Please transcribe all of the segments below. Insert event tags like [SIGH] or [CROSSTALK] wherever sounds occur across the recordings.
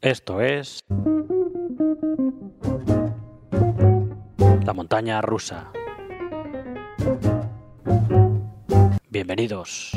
Esto es la montaña rusa. Bienvenidos.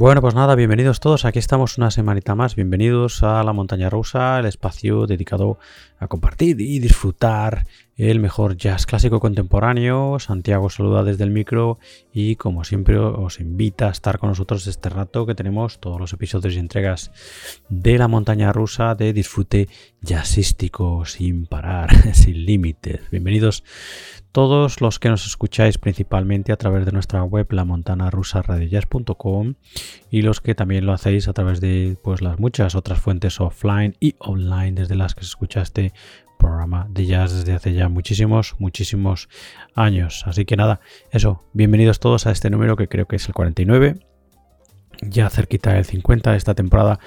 Bueno, pues nada, bienvenidos todos. Aquí estamos una semanita más. Bienvenidos a la montaña rusa, el espacio dedicado a compartir y disfrutar el mejor jazz clásico contemporáneo. Santiago saluda desde el micro y como siempre os invita a estar con nosotros este rato que tenemos todos los episodios y entregas de la montaña rusa de disfrute jazzístico sin parar, [LAUGHS] sin límites. Bienvenidos todos los que nos escucháis principalmente a través de nuestra web la y los que también lo hacéis a través de pues las muchas otras fuentes offline y online desde las que se escucha este programa de jazz desde hace ya muchísimos muchísimos años. Así que nada eso bienvenidos todos a este número que creo que es el 49 ya cerquita del 50 de esta temporada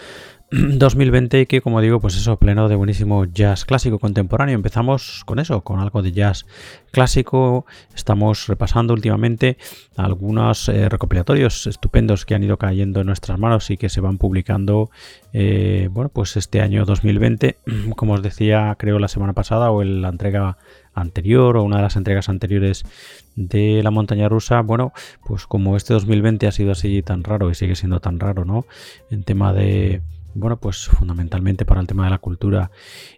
[CLEARS THROAT] 2020 que como digo pues eso pleno de buenísimo jazz clásico contemporáneo. Empezamos con eso con algo de jazz clásico. Estamos repasando últimamente algunos eh, recopilatorios estupendos que han ido cayendo en nuestras manos y que se van publicando eh, bueno pues este año 2020 [CLEARS THROAT] como os decía creo la semana pasada o en la entrega anterior o una de las entregas anteriores de la montaña rusa, bueno, pues como este 2020 ha sido así tan raro y sigue siendo tan raro, ¿no? En tema de, bueno, pues fundamentalmente para el tema de la cultura.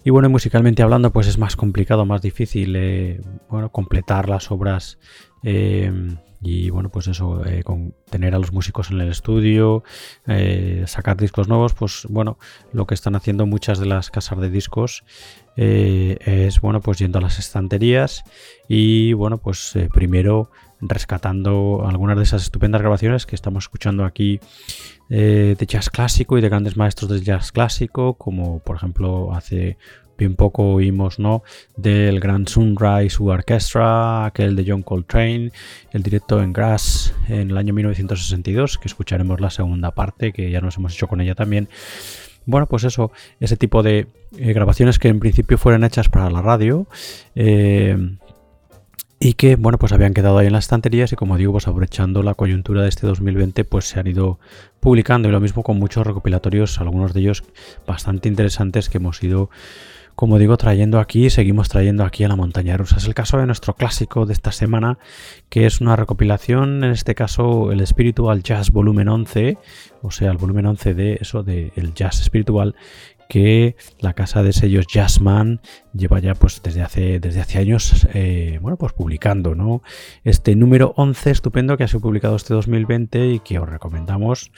Y bueno, musicalmente hablando, pues es más complicado, más difícil, eh, bueno, completar las obras. Eh, y bueno, pues eso, eh, con tener a los músicos en el estudio, eh, sacar discos nuevos, pues bueno, lo que están haciendo muchas de las casas de discos es, bueno, pues yendo a las estanterías y bueno, pues primero rescatando algunas de esas estupendas grabaciones que estamos escuchando aquí eh, de jazz clásico y de grandes maestros del jazz clásico, como por ejemplo hace bien poco oímos ¿no? del Grand Sunrise Orchestra, aquel de John Coltrane, el directo en Grass en el año 1962, que escucharemos la segunda parte, que ya nos hemos hecho con ella también. Bueno, pues eso, ese tipo de eh, grabaciones que en principio fueron hechas para la radio. eh, y que bueno pues habían quedado ahí en las estanterías y como digo pues aprovechando la coyuntura de este 2020 pues se han ido publicando y lo mismo con muchos recopilatorios algunos de ellos bastante interesantes que hemos ido como digo, trayendo aquí, seguimos trayendo aquí a la montaña rusa. Es el caso de nuestro clásico de esta semana, que es una recopilación, en este caso el Spiritual Jazz Volumen 11, o sea, el volumen 11 de eso, del jazz espiritual, que la casa de sellos Jazzman lleva ya pues desde hace, desde hace años eh, bueno, pues publicando ¿no? este número 11 estupendo que ha sido publicado este 2020 y que os recomendamos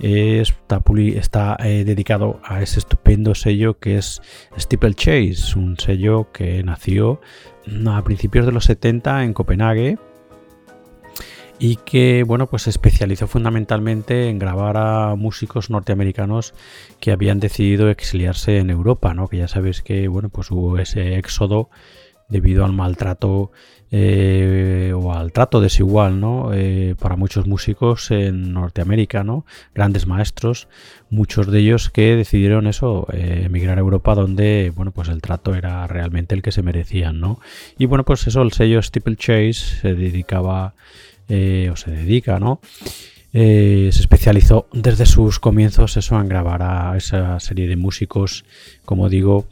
está, está eh, dedicado a ese estupendo sello que es Steeple Chase un sello que nació a principios de los 70 en Copenhague y que bueno pues se especializó fundamentalmente en grabar a músicos norteamericanos que habían decidido exiliarse en Europa, ¿no? Que ya sabéis que bueno pues hubo ese éxodo debido al maltrato eh, o al trato desigual ¿no? Eh, para muchos músicos en Norteamérica, ¿no? grandes maestros, muchos de ellos que decidieron eso, eh, emigrar a Europa donde bueno, pues el trato era realmente el que se merecían. ¿no? Y bueno, pues eso, el sello Chase se dedicaba eh, o se dedica, ¿no? Eh, se especializó desde sus comienzos eso en grabar a esa serie de músicos, como digo,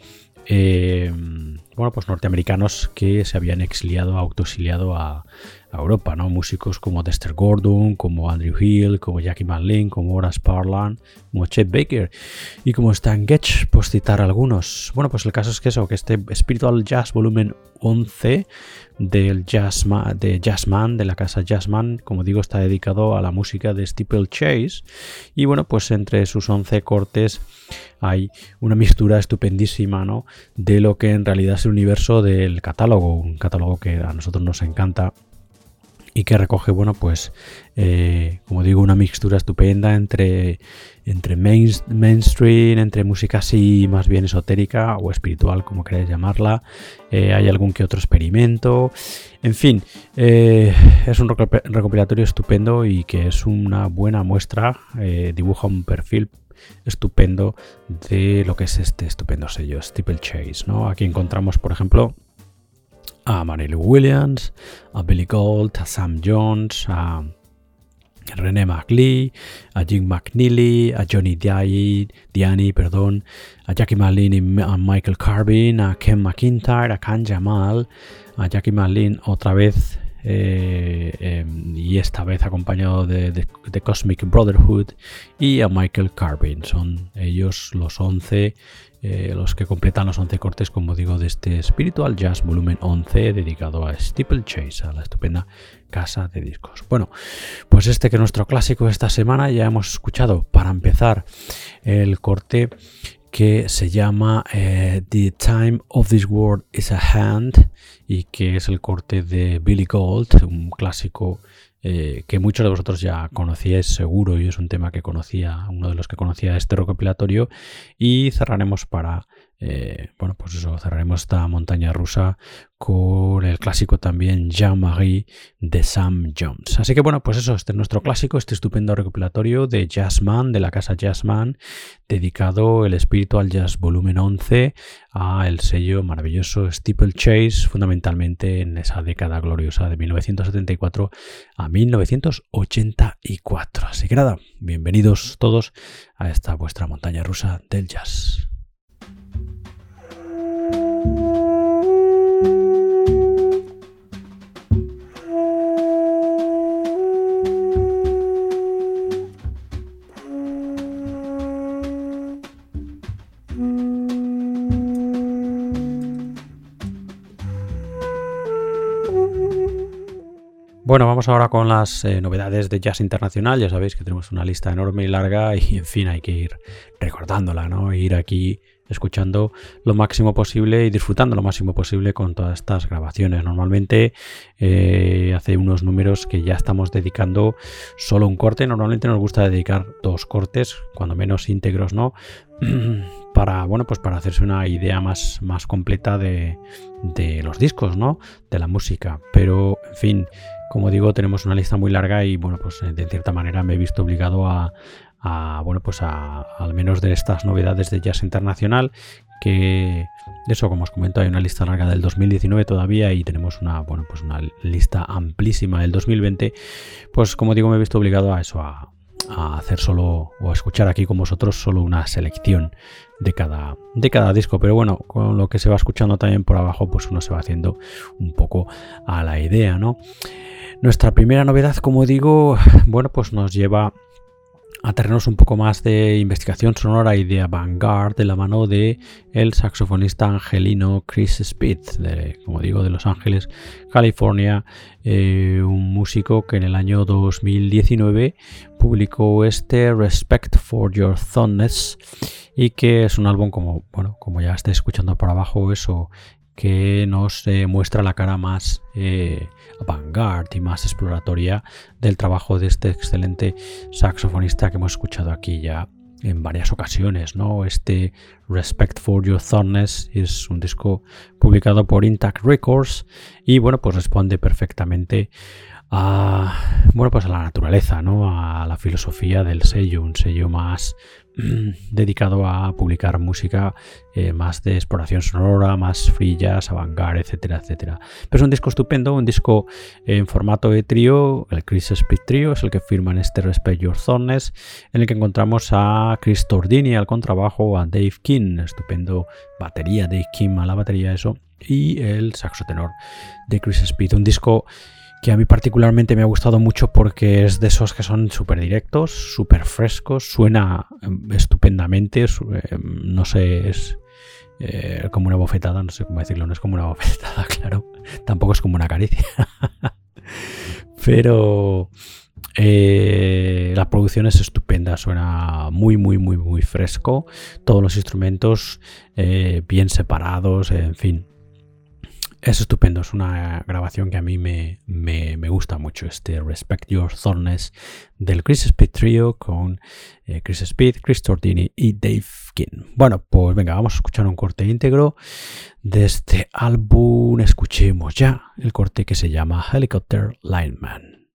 eh, bueno, pues norteamericanos que se habían exiliado, autoexiliado a, Europa, ¿no? Músicos como Dexter Gordon, como Andrew Hill, como Jackie Manlin, como Horace Parlan, como Chet Baker y como Stan Getch, pues citar algunos. Bueno, pues el caso es que eso, que este Spiritual Jazz Volumen 11 del Jazzman, de de la casa Jazzman, como digo, está dedicado a la música de Steeple Chase y bueno, pues entre sus 11 cortes hay una mixtura estupendísima, ¿no? De lo que en realidad es el universo del catálogo, un catálogo que a nosotros nos encanta y que recoge, bueno, pues, eh, como digo, una mixtura estupenda entre, entre mainstream, entre música así más bien esotérica o espiritual, como queráis llamarla. Eh, hay algún que otro experimento. En fin, eh, es un recopilatorio estupendo y que es una buena muestra, dibuja un perfil estupendo de lo que es este estupendo sello, Steeple Chase. ¿no? Aquí encontramos, por ejemplo, a Marilu Williams, a Billy Gold, a Sam Jones, a René McLee, a Jim McNeely, a Johnny Diani, perdón, a Jackie Marlin a Michael Carbin, a Ken McIntyre, a Khan Jamal, a Jackie Marlin otra vez eh, em, y esta vez acompañado de, de, Cosmic Brotherhood y a Michael Carbin. Son ellos los 11 eh, los que completan los 11 cortes, como digo, de este Spiritual Jazz Volumen 11 dedicado a Steeple Chase, a la estupenda casa de discos. Bueno, pues este que es nuestro clásico esta semana ya hemos escuchado para empezar el corte que se llama eh, The Time of This World is a Hand y que es el corte de Billy Gold, un clásico eh, que muchos de vosotros ya conocíais seguro y es un tema que conocía, uno de los que conocía este recopilatorio y cerraremos para eh, bueno, pues eso, cerraremos esta montaña rusa con el clásico también Jean-Marie de Sam Jones. Así que bueno, pues eso, este es nuestro clásico, este estupendo recopilatorio de Jazzman, de la casa Jazzman, dedicado el espíritu al jazz volumen 11 a el sello maravilloso Steeple Chase, fundamentalmente en esa década gloriosa de 1974 a 1984. Así que nada, bienvenidos todos a esta vuestra montaña rusa del jazz. Bueno, vamos ahora con las eh, novedades de jazz internacional. Ya sabéis que tenemos una lista enorme y larga y en fin hay que ir recordándola, ¿no? Ir aquí escuchando lo máximo posible y disfrutando lo máximo posible con todas estas grabaciones. Normalmente eh, hace unos números que ya estamos dedicando solo un corte. Normalmente nos gusta dedicar dos cortes, cuando menos íntegros, ¿no? [CLEARS THROAT] para bueno pues para hacerse una idea más, más completa de, de los discos, ¿no? De la música. Pero en fin como digo, tenemos una lista muy larga y bueno, pues eh, de cierta manera me he visto obligado a, bueno, pues a, al menos de estas novedades de jazz internacional que eso como os comento hay una lista larga del 2019 todavía y tenemos una bueno pues una lista amplísima del 2020 pues como digo me he visto obligado a eso a, a hacer solo o a escuchar aquí con vosotros solo una selección de cada, de cada disco. Pero bueno, con lo que se va escuchando también por abajo, pues uno se va haciendo un poco a la idea, ¿no? Nuestra primera novedad, como digo, bueno, pues nos lleva a terrenos un poco más de investigación sonora y de avant-garde de la mano de el saxofonista angelino Chris Speed, como digo, de Los Ángeles, California, eh, un músico que en el año 2019 publicó este Respect for Your Thumbness y que es un álbum como, bueno, como ya estáis escuchando por abajo, eso que nos eh, muestra la cara más eh, avant-garde y más exploratoria del trabajo de este excelente saxofonista que hemos escuchado aquí ya en varias ocasiones, ¿no? Este Respect for Your Thorness es un disco publicado por Intact Records y bueno, pues responde perfectamente a bueno, pues a la naturaleza, ¿no? A la filosofía del sello, un sello más [CLEARS THROAT] dedicado a publicar música eh, más de exploración sonora, más free jazz, avant-garde, etcétera, etcétera. Pero es un disco estupendo, un disco en formato de trío, el Chris Speed Trio es el que firma en este Respect Your Thorns, en el que encontramos a Chris Tordini al contrabajo, a Dave King, estupendo batería, Dave King a la batería, eso, y el saxo tenor de Chris Speed, un disco que a mí particularmente me ha gustado mucho porque es de esos que son súper directos, súper frescos, suena em, estupendamente, em, no sé, es eh, como una bofetada, no sé cómo decirlo, no es como una bofetada, [LAUGHS] claro, tampoco es como una caricia, [LAUGHS] pero eh, la producción es estupenda, suena muy, muy, muy, muy fresco, todos los instrumentos eh, bien separados, en fin es estupendo, es una grabación que a mí me, gusta mucho, este Respect Your Thorness del Chris Speed Trio con eh, Chris Speed, Chris Tordini y Dave King. Bueno, pues venga, vamos a escuchar un corte íntegro de este álbum. Escuchemos ya el corte que se llama Helicopter Lineman.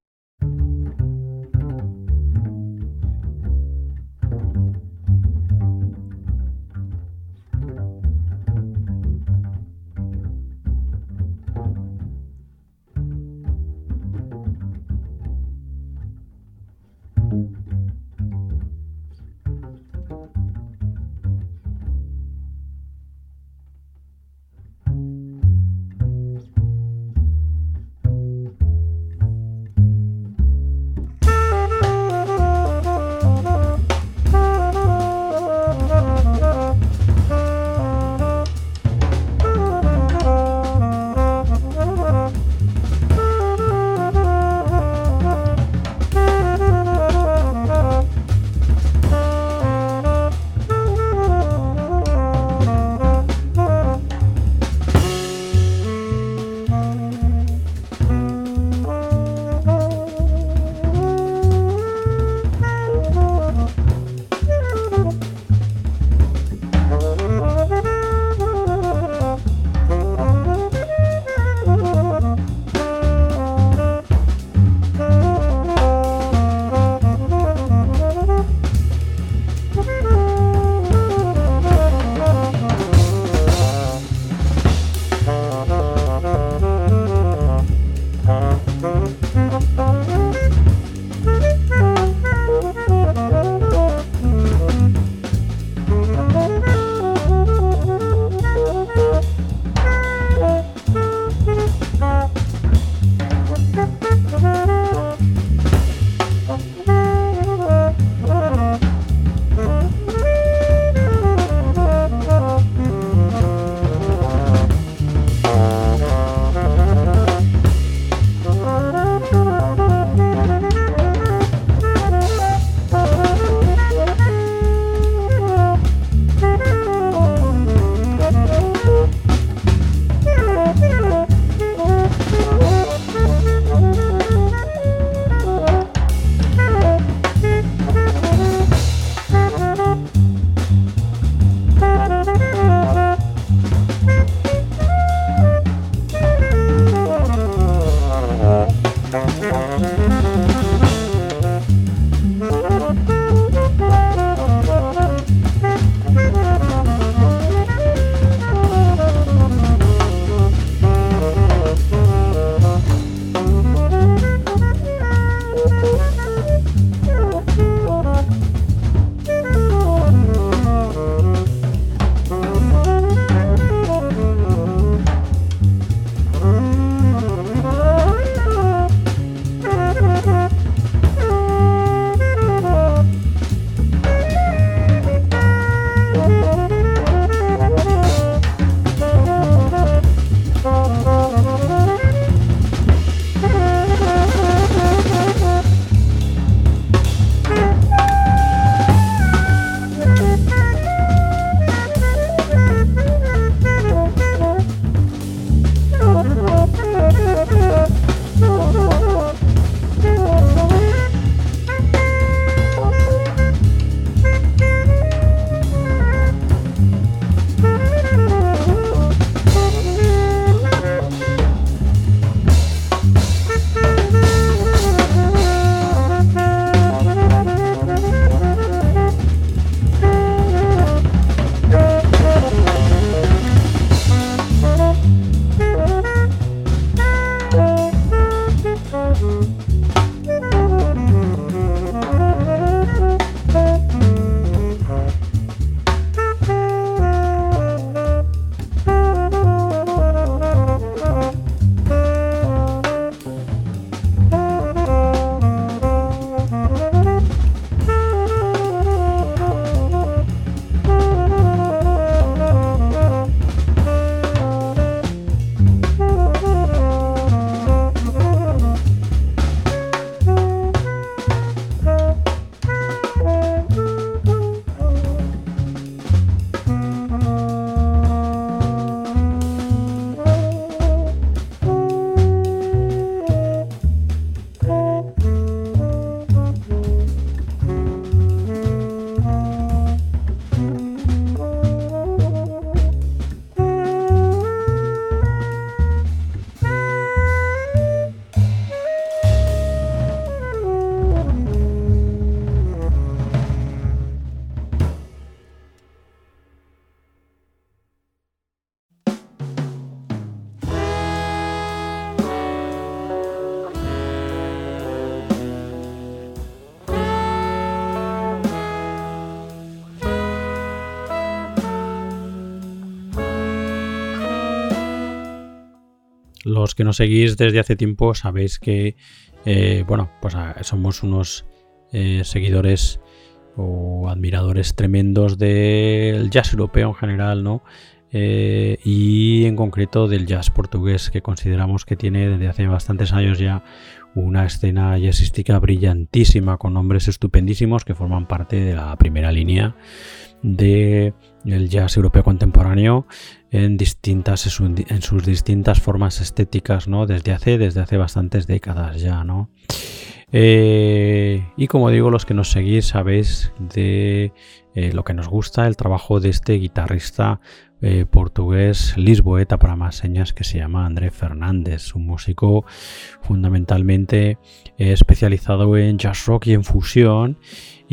Los que nos seguís desde hace tiempo sabéis que, eh, bueno, pues ah, somos unos eh, seguidores o admiradores tremendos del jazz europeo en general, ¿no? Eh, y en concreto del jazz portugués, que consideramos que tiene desde hace bastantes años ya una escena jazzística brillantísima con nombres estupendísimos que forman parte de la primera línea del jazz europeo contemporáneo en distintas en sus distintas formas estéticas no desde hace desde hace bastantes décadas ya no eh, y como digo los que nos seguís sabéis de eh, lo que nos gusta el trabajo de este guitarrista eh, portugués lisboeta para más señas que se llama André Fernández, un músico fundamentalmente especializado en jazz rock y en fusión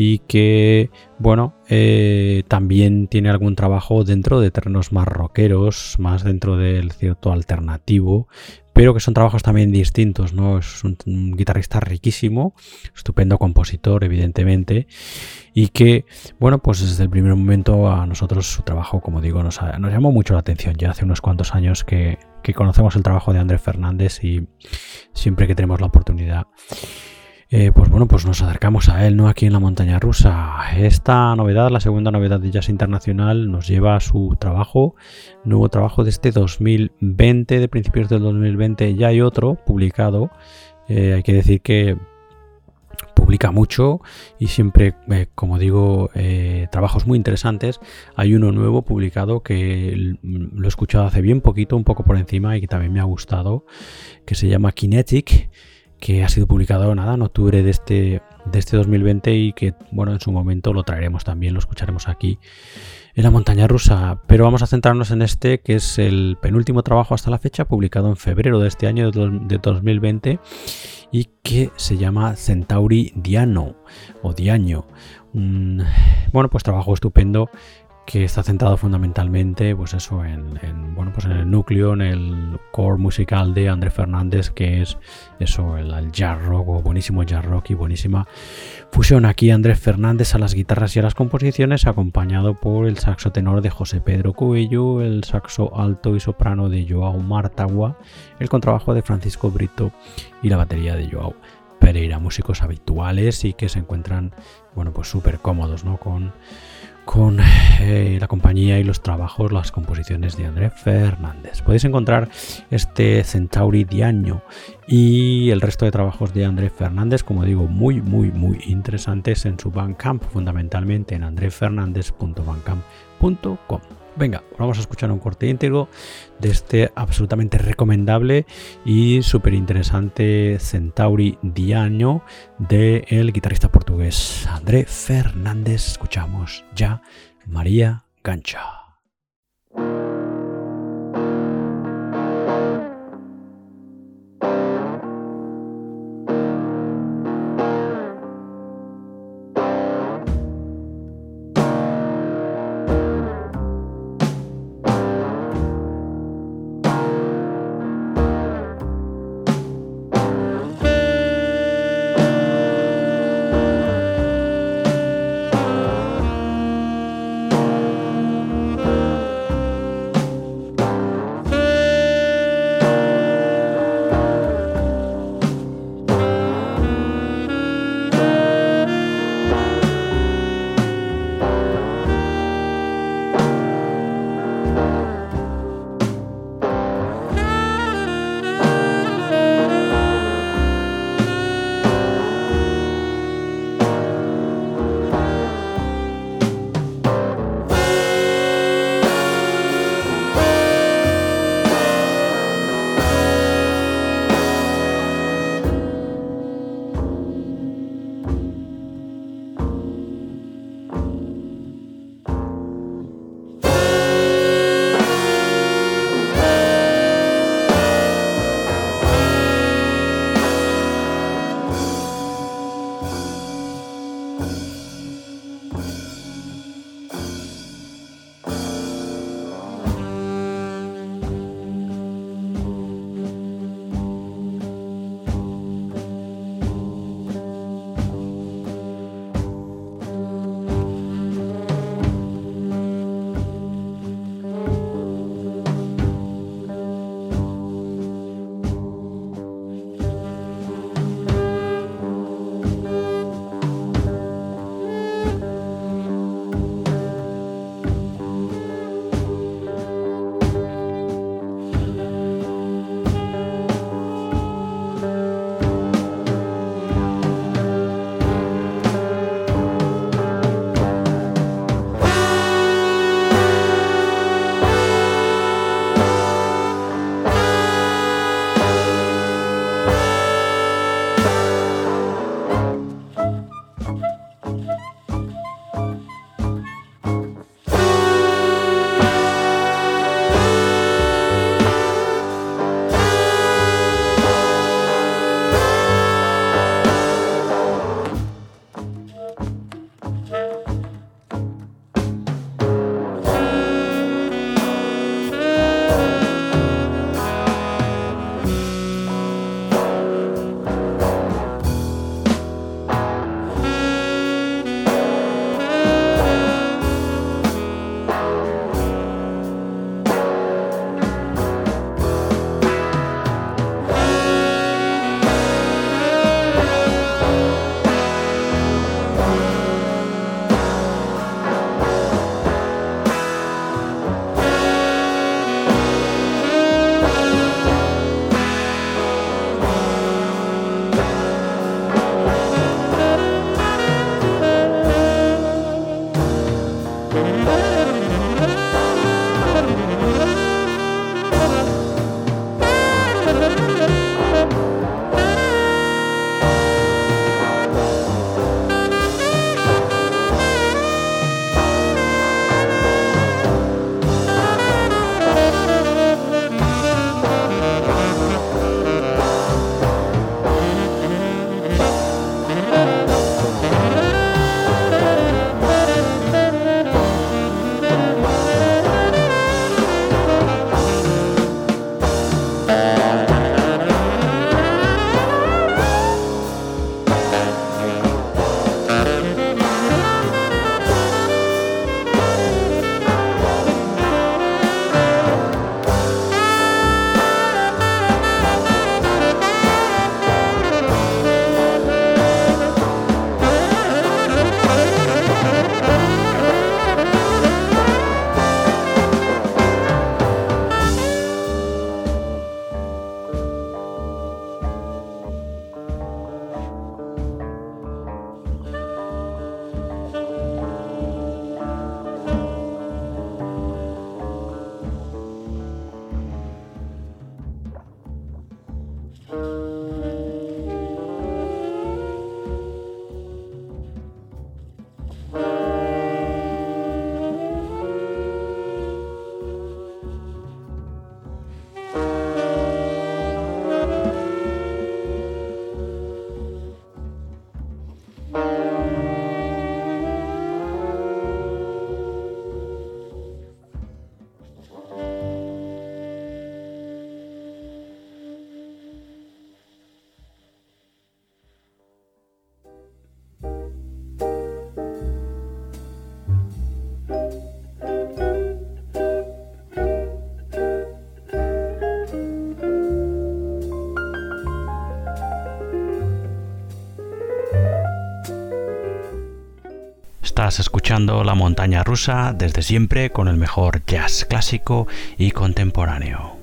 y que bueno eh, también tiene algún trabajo dentro de terrenos más rockeros, más dentro del cierto alternativo, pero que son trabajos también distintos, ¿no? Es un, guitarrista riquísimo, estupendo compositor, evidentemente, y que, bueno, pues desde el primer momento a nosotros su trabajo, como digo, nos, nos llamó mucho la atención. Ya hace unos cuantos años que, que conocemos el trabajo de Andrés Fernández y siempre que tenemos la oportunidad eh, pues bueno, pues nos acercamos a él, ¿no? Aquí en la montaña rusa. Esta novedad, la segunda novedad de Jazz Internacional, nos lleva a su trabajo, nuevo trabajo de este 2020, de principios del 2020. Ya hay otro publicado. Eh, hay que decir que publica mucho y siempre, eh, como digo, trabajos muy interesantes. Hay uno nuevo publicado que lo he escuchado hace bien poquito, un poco por encima y que también me ha gustado, que se llama Kinetic que ha sido publicado nada en octubre de este, de este 2020 y que bueno en su momento lo traeremos también, lo escucharemos aquí en la montaña rusa. Pero vamos a centrarnos en este que es el penúltimo trabajo hasta la fecha, publicado en febrero de este año de 2020 y que se llama Centauri Diano o Diaño. bueno, pues trabajo estupendo que está centrado fundamentalmente pues eso en, bueno pues en el núcleo en el core musical de André Fernández que es eso el, jazz rock o buenísimo jazz rock y buenísima fusión. Aquí Andrés Fernández a las guitarras y a las composiciones acompañado por el saxo tenor de José Pedro Coello el saxo alto y soprano de Joao Martagua el contrabajo de Francisco Brito y la batería de Joao Pereira. Músicos habituales y que se encuentran bueno pues súper cómodos no con con eh, la compañía y los trabajos, las composiciones de André Fernández. Podéis encontrar este Centauri Diaño y el resto de trabajos de André Fernández, como digo, muy, muy, muy interesantes en su Bandcamp, fundamentalmente en andrefernandez.bandcamp.com. Venga, vamos a escuchar un corte íntegro de este absolutamente recomendable y súper interesante Centauri Diaño del guitarrista portugués André Fernández. Escuchamos ya María Gancha. Estás escuchando La Montaña Rusa desde siempre con el mejor jazz clásico y contemporáneo.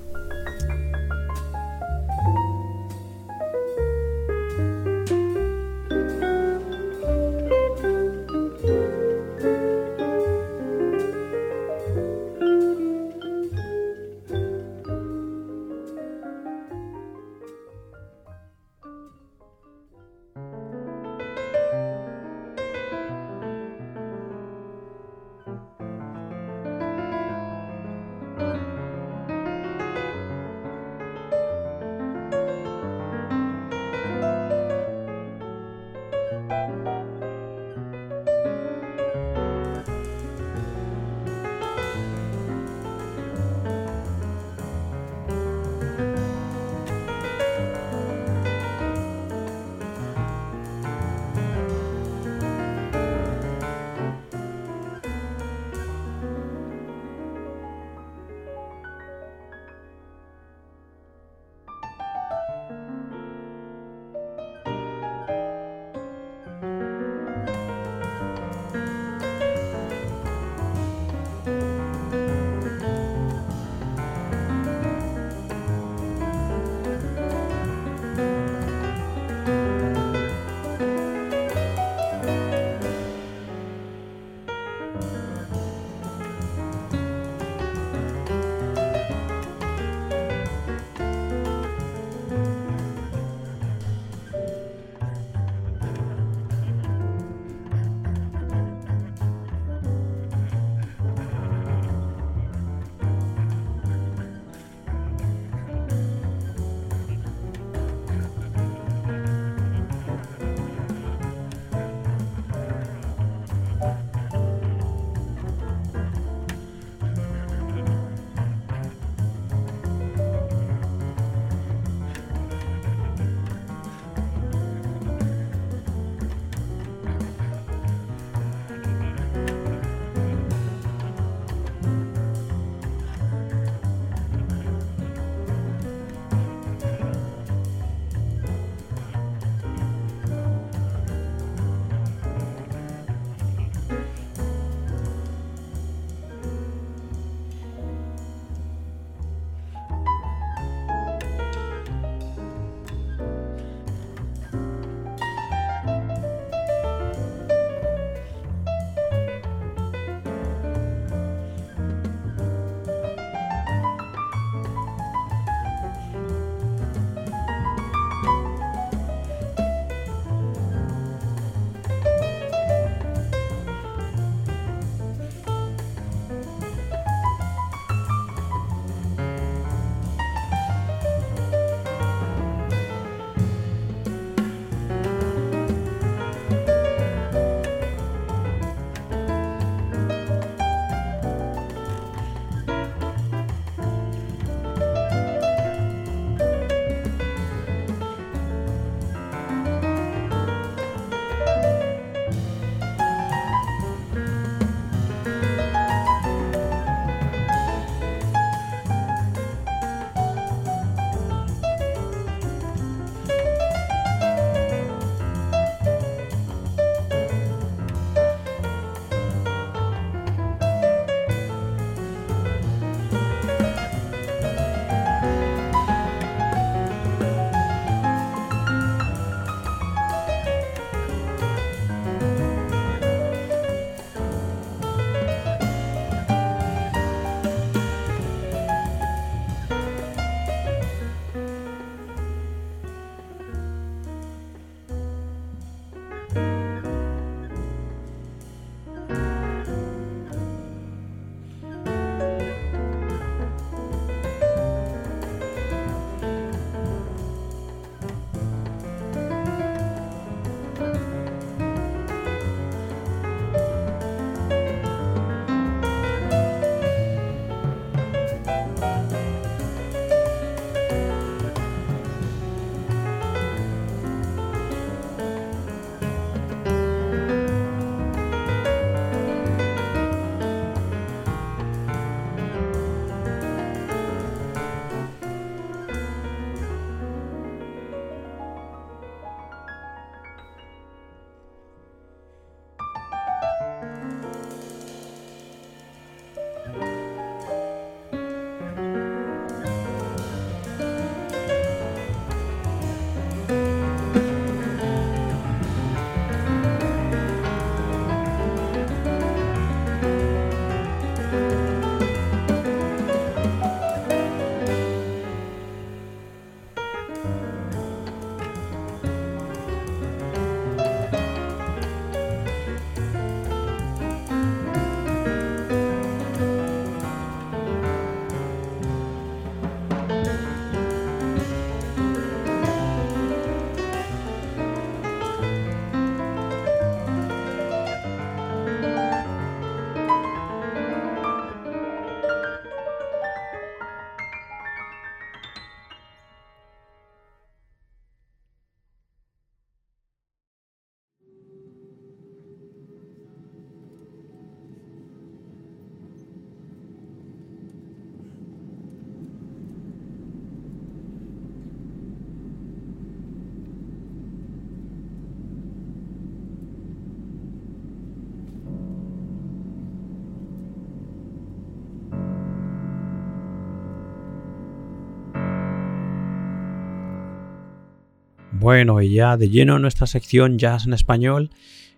Bueno, y ya de lleno nuestra sección Jazz en Español,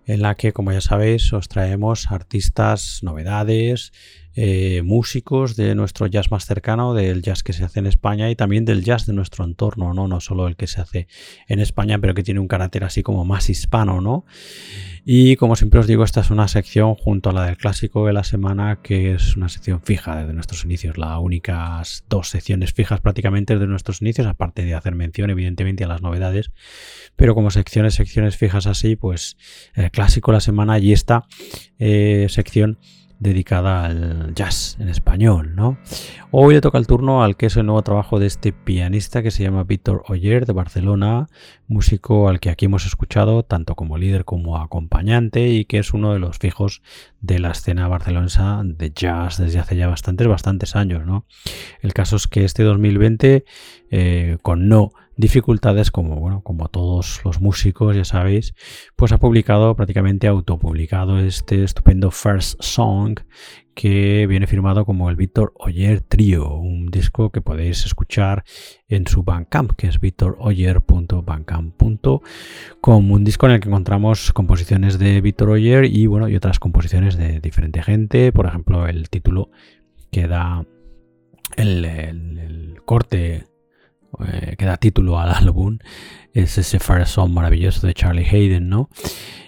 en la que, como ya sabéis, os traemos artistas, novedades, eh, músicos de nuestro jazz más cercano, del jazz que se hace en España y también del jazz de nuestro entorno, ¿no? No solo el que se hace en España, pero que tiene un carácter así como más hispano, ¿no? Y como siempre os digo, esta es una sección junto a la del clásico de la semana, que es una sección fija desde nuestros inicios, las únicas dos secciones fijas prácticamente desde nuestros inicios, aparte de hacer mención evidentemente a las novedades, pero como secciones, secciones fijas así, pues el clásico de la semana y esta eh, sección dedicada al jazz en español, ¿no? Hoy le toca el turno al que es el nuevo trabajo de este pianista que se llama Víctor Oyer de Barcelona, músico al que aquí hemos escuchado tanto como líder como acompañante y que es uno de los fijos de la escena barcelonesa de jazz desde hace ya bastantes, bastantes años, ¿no? El caso es que este 2020, eh, con no dificultades como bueno como todos los músicos ya sabéis pues ha publicado prácticamente autopublicado este estupendo first song que viene firmado como el Víctor Oyer Trio, un disco que podéis escuchar en su Bandcamp, que es victoroyer.bandcamp.com, un disco en el que encontramos composiciones de Víctor Oyer y bueno, y otras composiciones de diferente gente, por ejemplo, el título que da el, el corte eh, que da título al álbum, es ese First Song maravilloso de Charlie Hayden, ¿no?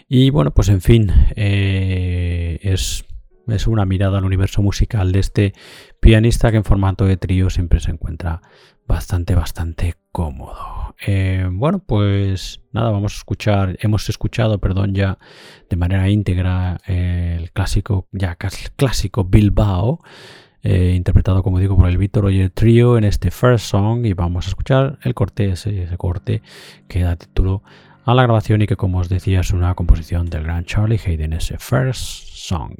Y bueno, pues en fin, eh, es, es una mirada al universo musical de este pianista que en formato de trío siempre se encuentra bastante, bastante cómodo. Eh, bueno, pues nada, vamos a escuchar, hemos escuchado, perdón, ya de manera íntegra el clásico, ya clásico Bilbao eh, interpretado como digo por el Víctor Oye Trio en este First Song y vamos a escuchar el corte, ese, ese corte que da título a la grabación y que como os decía es una composición del gran Charlie Hayden, ese First Song.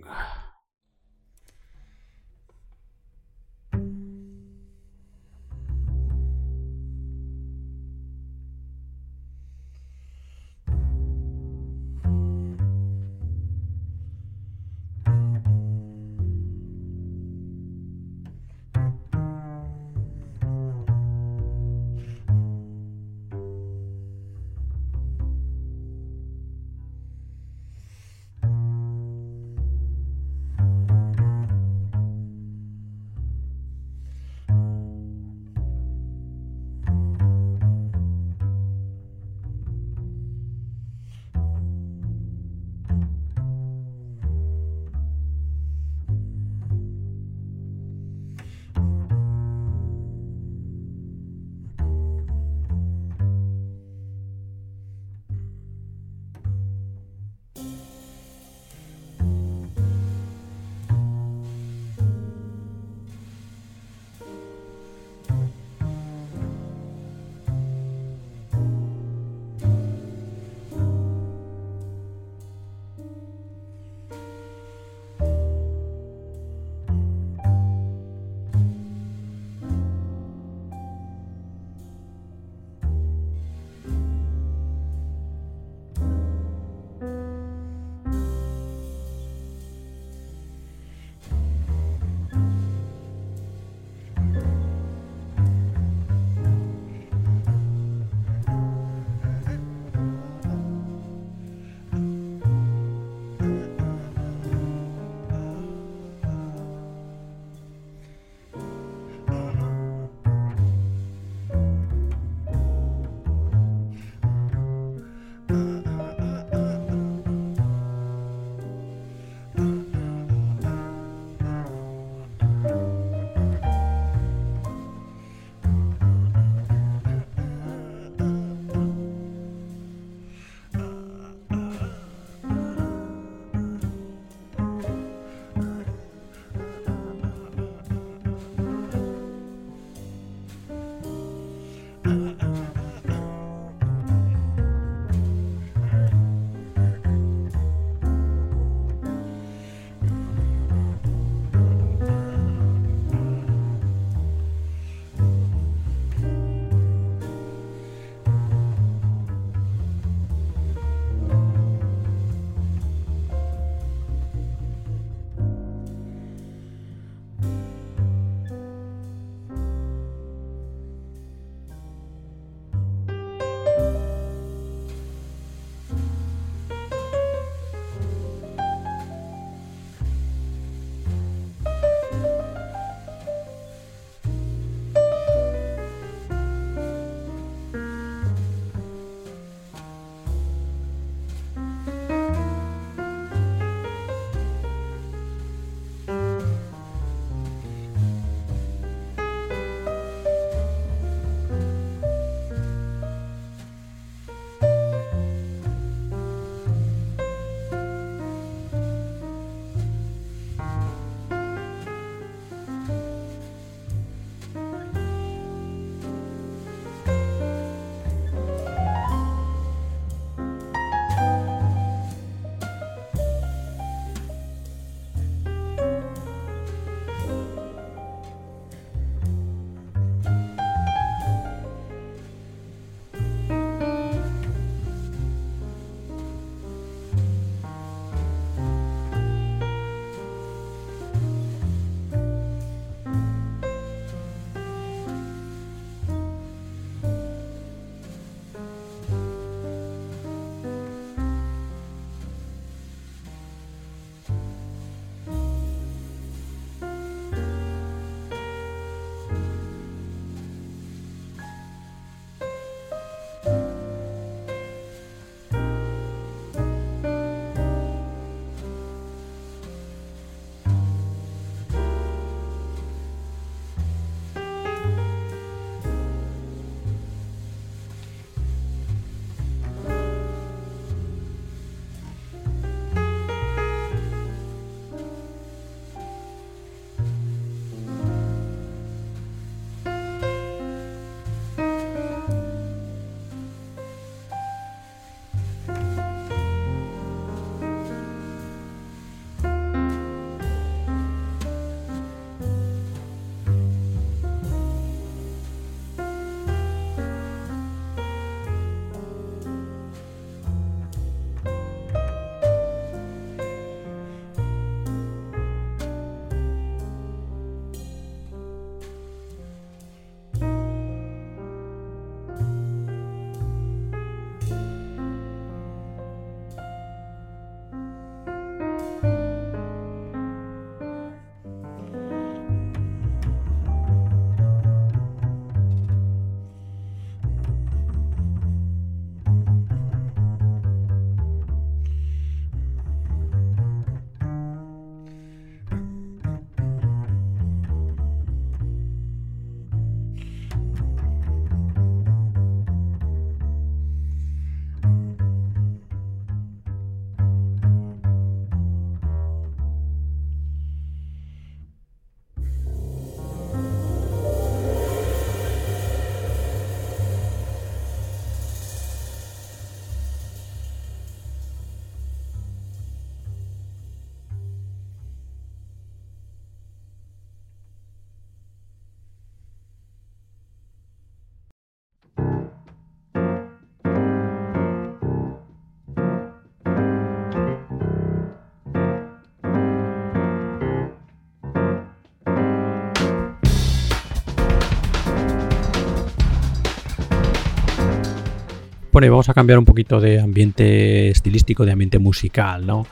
Bueno, vamos a cambiar un poquito de ambiente estilístico, de ambiente musical, ¿no?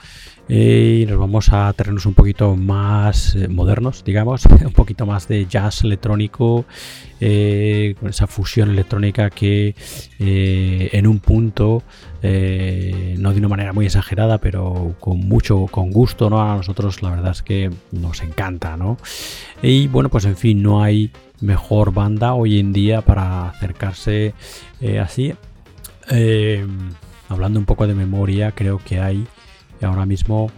y nos vamos a terrenos un poquito más eh, modernos, digamos, [LAUGHS] un poquito más de jazz electrónico, eh, con esa fusión electrónica que eh, en un punto, no de una manera muy exagerada, pero con mucho, con gusto, ¿no? A nosotros la verdad es que nos encanta, ¿no? Y bueno, pues en fin, no hay mejor banda hoy en día para acercarse así. Hablando un poco de memoria, creo que hay ahora mismo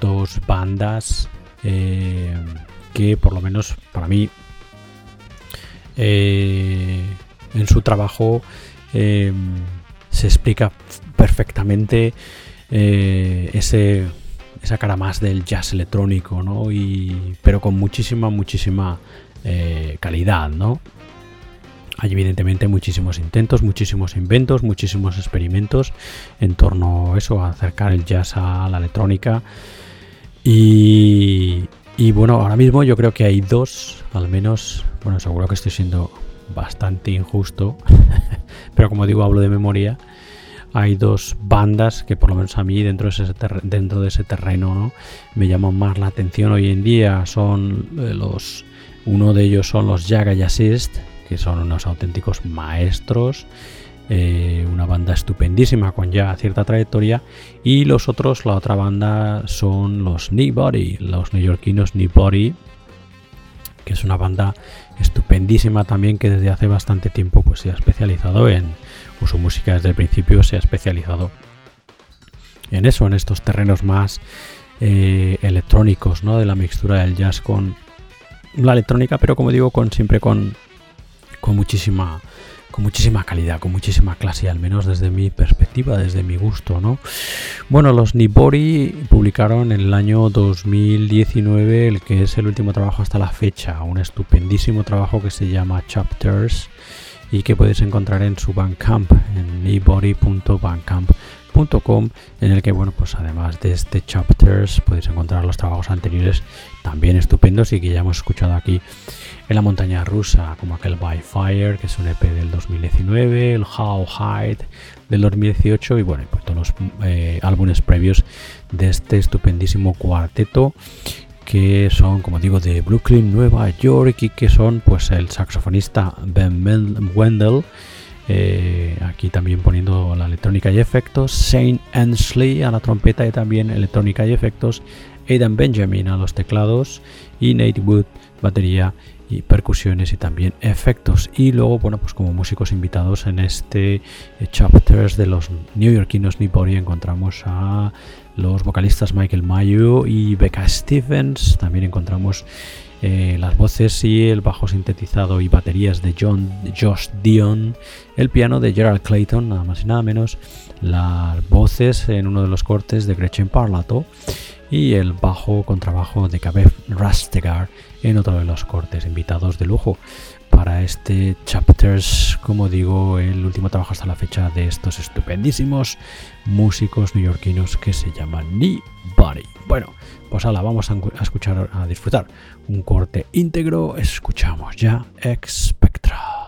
dos bandas eh, que por lo menos para mí eh, en su trabajo eh, se explica perfectamente ese, esa cara más del jazz electrónico, ¿no? Y, pero con muchísima, muchísima calidad, ¿no? Hay evidentemente muchísimos intentos, muchísimos inventos, muchísimos experimentos en torno a eso, a acercar el jazz a la electrónica. Y, bueno, ahora mismo yo creo que hay dos, al menos, bueno, seguro que estoy siendo bastante injusto, [LAUGHS] pero como digo, hablo de memoria. Hay dos bandas que por lo menos a mí dentro de ese, dentro de ese terreno ¿no? me llaman más la atención hoy en día. Son eh, los, uno de ellos son los Jaga Jazzist, que son unos auténticos maestros. Eh, una banda estupendísima con ya cierta trayectoria y los otros, la otra banda son los Body, los neoyorquinos Body, que es una banda estupendísima también que desde hace bastante tiempo pues se ha especializado en o su música desde el principio se ha especializado en eso, en estos terrenos más eh, electrónicos, ¿no? De la mixtura del jazz con la electrónica, pero como digo, con siempre con con muchísima con muchísima calidad, con muchísima clase, al menos desde mi perspectiva, desde mi gusto, ¿no? Bueno, los Nibori publicaron en el año 2019 el que es el último trabajo hasta la fecha, un estupendísimo trabajo que se llama Chapters y que puedes encontrar en su Bandcamp, en nibori.bandcamp.com, en el que, bueno, pues además de este Chapters puedes encontrar los trabajos anteriores también estupendos y que ya hemos escuchado aquí en la montaña rusa, como aquel By Fire, que es un EP del 2019, el How High del 2018 y bueno, pues todos los eh, álbumes previos de este estupendísimo cuarteto que son, como digo, de Brooklyn, Nueva York y que son pues el saxofonista Ben Wendell, eh, aquí también poniendo la electrónica y efectos, Shane Ensley a la trompeta y también electrónica y efectos, Aidan Benjamin a los teclados y Nate Wood batería y percusiones y también efectos. Y luego, bueno, pues como músicos invitados en este eh, chapters de los neoyorquinos Nipori encontramos a los vocalistas Michael Mayo y Becca Stevens. También encontramos eh, las voces y el bajo sintetizado y baterías de John Josh Dion, el piano de Gerald Clayton, nada más y nada menos, las voces en uno de los cortes de Gretchen Parlato y el bajo contrabajo de Cabez Rastegar en otro de los cortes invitados de lujo para este chapters, como digo, el último trabajo hasta la fecha de estos estupendísimos músicos neoyorquinos que se llaman Knee Body. Bueno, pues ahora vamos a escuchar, a disfrutar un corte íntegro. Escuchamos ya Expectra.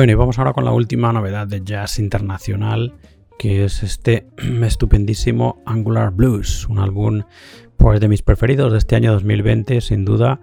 Bueno, y vamos ahora con la última novedad de jazz internacional, que es este [CLEARS THROAT] estupendísimo Angular Blues, un álbum pues, de mis preferidos de este año 2020, sin duda.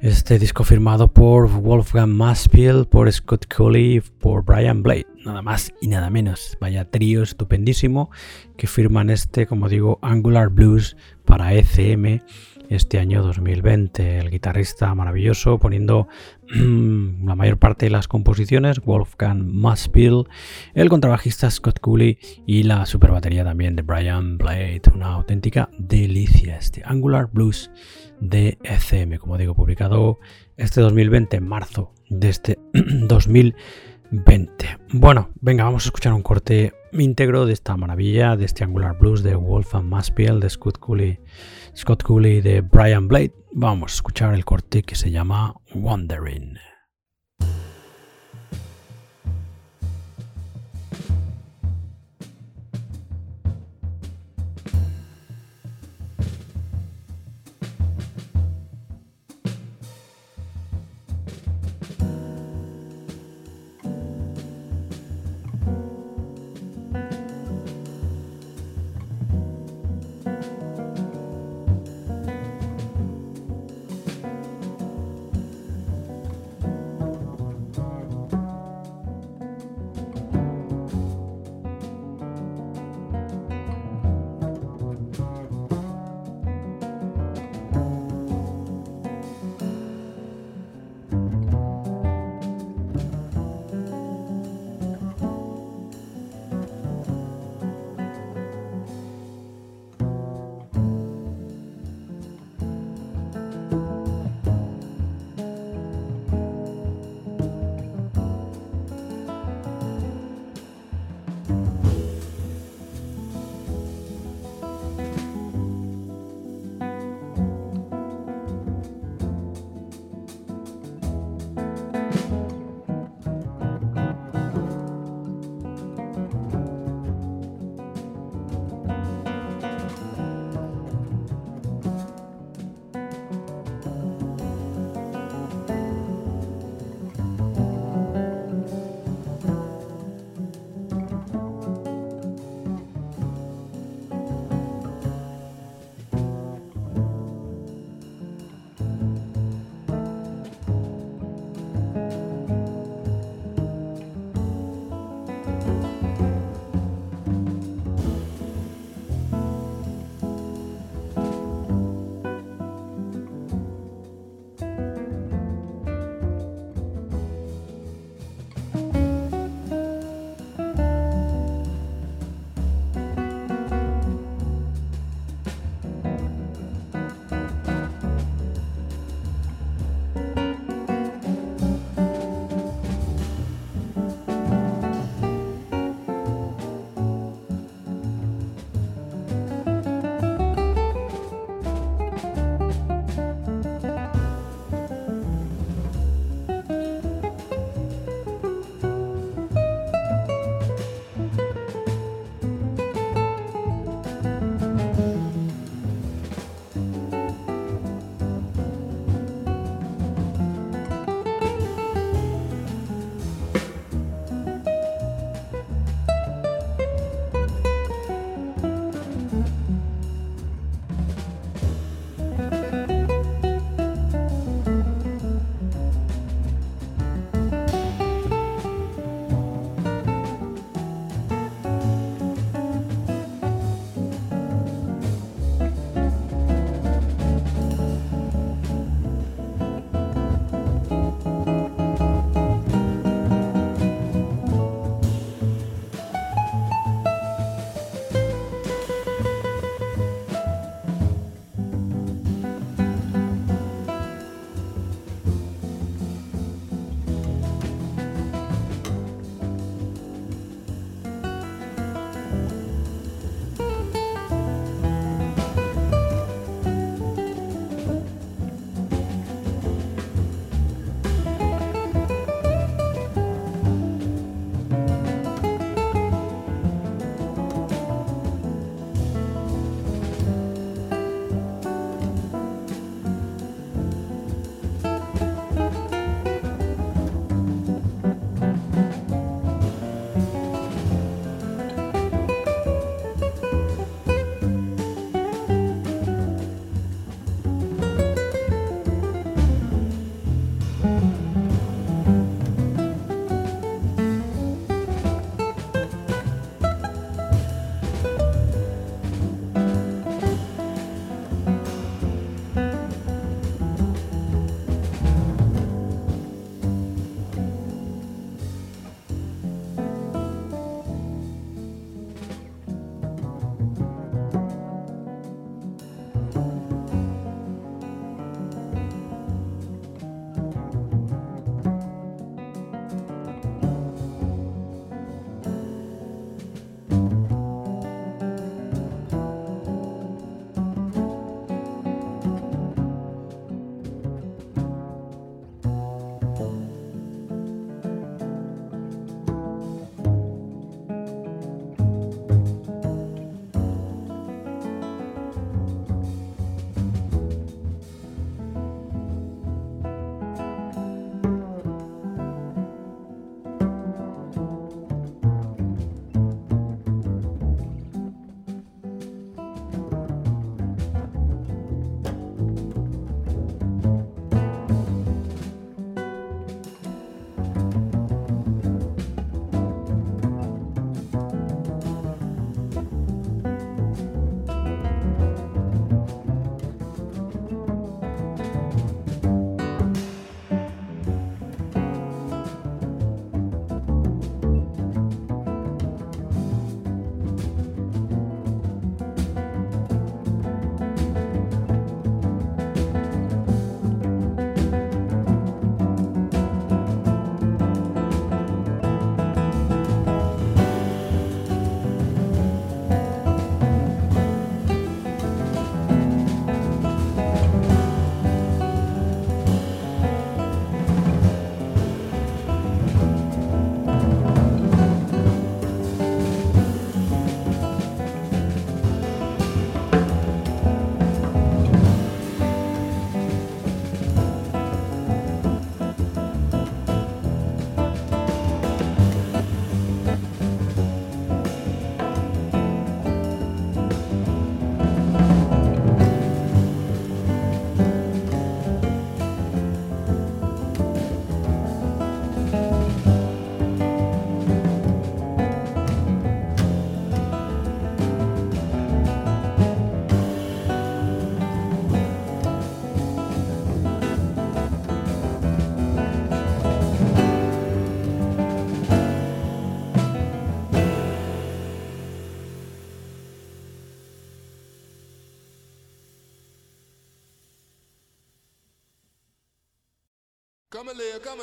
Este disco firmado por Wolfgang Maspiel, por Scott Cooley, por Brian Blade, nada más y nada menos. Vaya trío estupendísimo que firman este, como digo, Angular Blues para ECM este año 2020. El guitarrista maravilloso poniendo la mayor parte de las composiciones, Wolfgang Maspiel, el contrabajista Scott Cooley y la super batería también de Brian Blade. Una auténtica delicia este Angular Blues de ECM, como digo, publicado este 2020 en marzo de este [CLEARS THROAT] 2020. Bueno, venga, vamos a escuchar un corte íntegro de esta maravilla, de este Angular Blues de Wolfgang Maspiel, de Scott Cooley Scott Cooley de Brian Blade, vamos a escuchar el corte que se llama Wandering.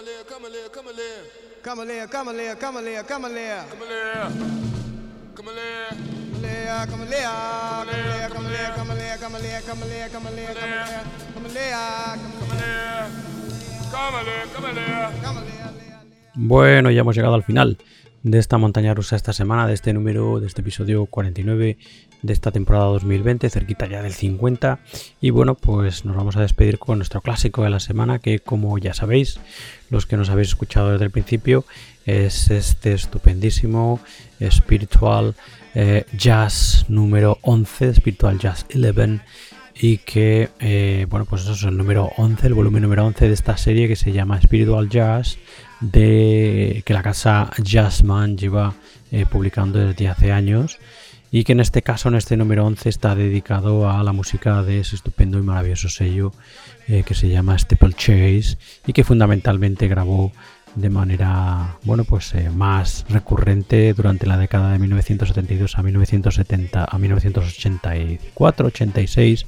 Live, come a live, come a live, Come a live. Come a live, come a live. come a live, live. Bueno, ya hemos llegado al final de esta montaña rusa esta semana, de este número, de este episodio 49 de esta temporada 2020, cerquita ya del 50. Y bueno, pues nos vamos a despedir con nuestro clásico de la semana, que como ya sabéis, los que nos habéis escuchado desde el principio, es este estupendísimo Spiritual eh, Jazz número 11, Spiritual Jazz 11 y que, eh, bueno, pues eso es el número 11, el volumen número 11 de esta serie que se llama Spiritual Jazz, de que la casa Jazzman lleva eh, publicando desde hace años y que en este caso, en este número 11, está dedicado a la música de ese estupendo y maravilloso sello eh, que se llama Steeple Chase y que fundamentalmente grabó de manera bueno pues eh, más recurrente durante la década de 1972 a 1970 a 1984 86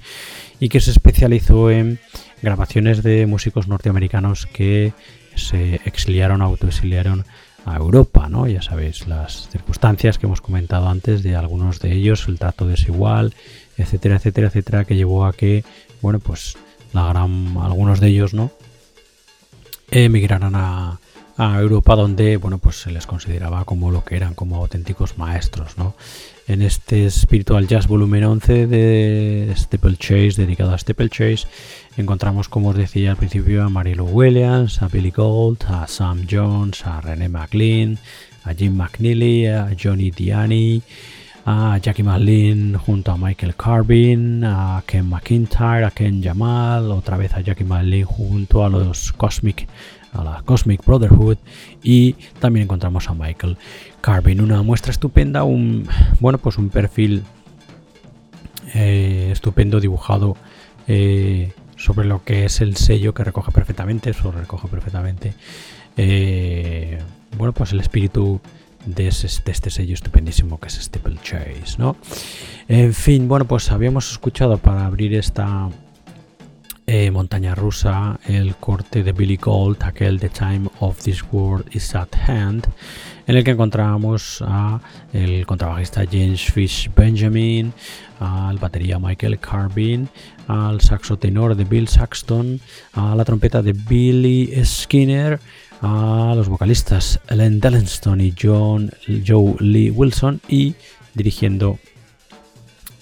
y que se especializó en grabaciones de músicos norteamericanos que se exiliaron autoexiliaron a Europa, ¿no? Ya sabéis las circunstancias que hemos comentado antes de algunos de ellos, el trato desigual, etcétera, etcétera, etcétera, que llevó a que, bueno, pues la gran, algunos de ellos, ¿no? Emigraran a, a Europa donde bueno pues se les consideraba como lo que eran como auténticos maestros ¿no? En este Spiritual Jazz volumen 11 de Steeple Chase dedicado a Steeple Chase encontramos como os decía al principio a Marilo Williams a Billy Gold a Sam Jones a René McLean a Jim McNeely a Johnny Diani a Jackie Marlin junto a Michael Carbin, a Ken McIntyre, a Ken Jamal, otra vez a Jackie Marlin junto a los Cosmic a la Cosmic Brotherhood y también encontramos a Michael Carbin, una muestra estupenda, un bueno pues un perfil eh, estupendo dibujado eh, sobre lo que es el sello que recoge perfectamente, eso recoge perfectamente eh, bueno pues el espíritu de, este sello estupendísimo que es Steeple Chase, ¿no? En fin, bueno, pues habíamos escuchado para abrir esta eh, montaña rusa el corte de Billy Gold, aquel The Time of This World is at Hand, en el que encontramos a el contrabajista James Fish Benjamin, al batería Michael Carbin, al saxo tenor de Bill Saxton, a la trompeta de Billy Skinner, a los vocalistas Ellen Dellenston y John Joe Lee Wilson y dirigiendo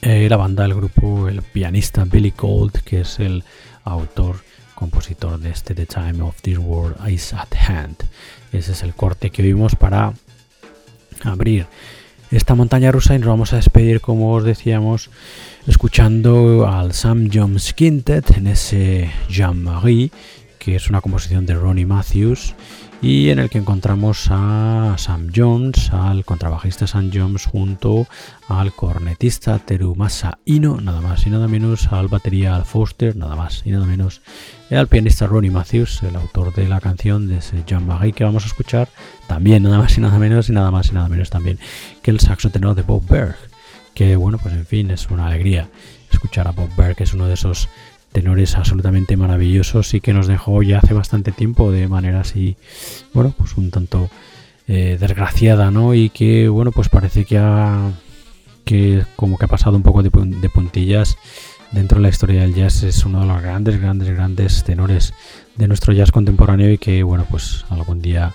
eh, la banda, el grupo, el pianista Billy Gold, que es el autor, compositor de este The Time of This World is at Hand. Ese es el corte que oímos para abrir esta montaña rusa y nos vamos a despedir, como os decíamos, escuchando al Sam Jones Quintet en ese Jean-Marie, que es una composición de Ronnie Matthews y en el que encontramos a Sam Jones, al contrabajista Sam Jones junto al cornetista Terumasa Ino, nada más y nada menos, al batería Al Foster, nada más y nada menos, y al pianista Ronnie Matthews, el autor de la canción de ese Jean Marie que vamos a escuchar, también nada más y nada menos y nada más y nada menos también que el saxo tenor de Bob Berg, que bueno, pues en fin, es una alegría escuchar a Bob Berg, que es uno de esos tenores absolutamente maravillosos y que nos dejó ya hace bastante tiempo de manera así, bueno, pues un tanto eh, desgraciada, ¿no? Y que, bueno, pues parece que ha, que como que ha pasado un poco de, de puntillas dentro de la historia del jazz, es uno de los grandes, grandes, grandes tenores de nuestro jazz contemporáneo y que, bueno, pues algún día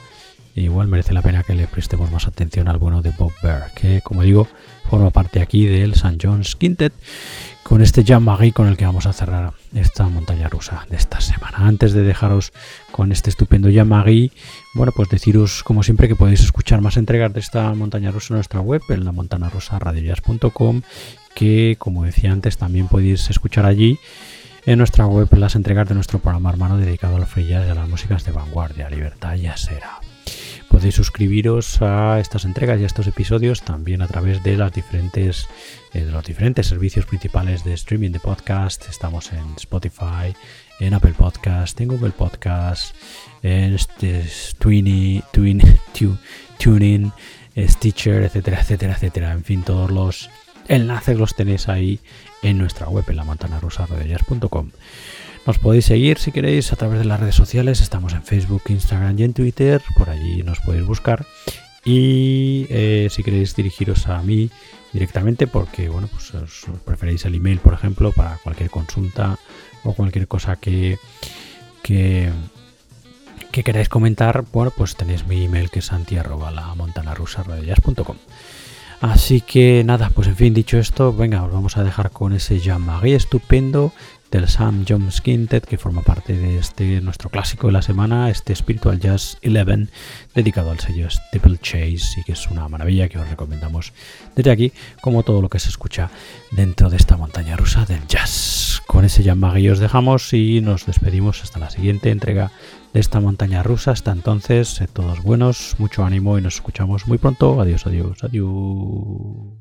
igual merece la pena que le prestemos más atención al bueno de Bob Berg, que, como digo, forma parte aquí del St. John's Quintet con este Jean con el que vamos a cerrar esta montaña rusa de esta semana. Antes de dejaros con este estupendo Jean bueno, pues deciros como siempre que podéis escuchar más entregas de esta montaña rusa en nuestra web, en la montana rusa radiojazz.com, que como decía antes también podéis escuchar allí en nuestra web las entregas de nuestro programa hermano dedicado al free jazz y a las músicas de vanguardia, libertad y será. Podéis suscribiros a estas entregas y a estos episodios también a través de las diferentes eh, de los diferentes servicios principales de streaming de podcast. Estamos en Spotify, en Apple Podcast, en Google Podcast, en este, Twini, Twin, [LAUGHS] Tu- Tuning, Stitcher, etcétera, etcétera, etcétera. En fin, todos los enlaces los tenéis ahí en nuestra web, en la Nos podéis seguir si queréis a través de las redes sociales. Estamos en Facebook, Instagram y en Twitter. Por allí nos podéis buscar. Y eh, si queréis dirigiros a mí directamente, porque bueno, pues os preferéis el email, por ejemplo, para cualquier consulta o cualquier cosa que, que, que queráis comentar, bueno, pues tenéis mi email que es santi arroba la Así que nada, pues en fin, dicho esto, venga, os vamos a dejar con ese Jean-Marie estupendo del Sam Jones Quintet que forma parte de este nuestro clásico de la semana, este Spiritual Jazz 11 dedicado al sello Steeple Chase y que es una maravilla que os recomendamos desde aquí, como todo lo que se escucha dentro de esta montaña rusa del jazz. Con ese Marie os dejamos y nos despedimos hasta la siguiente entrega de esta montaña rusa. Hasta entonces, sed todos buenos, mucho ánimo y nos escuchamos muy pronto. Adiós, adiós, adiós.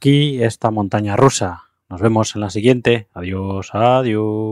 Aquí esta montaña rusa. Nos vemos en la siguiente. Adiós, adiós.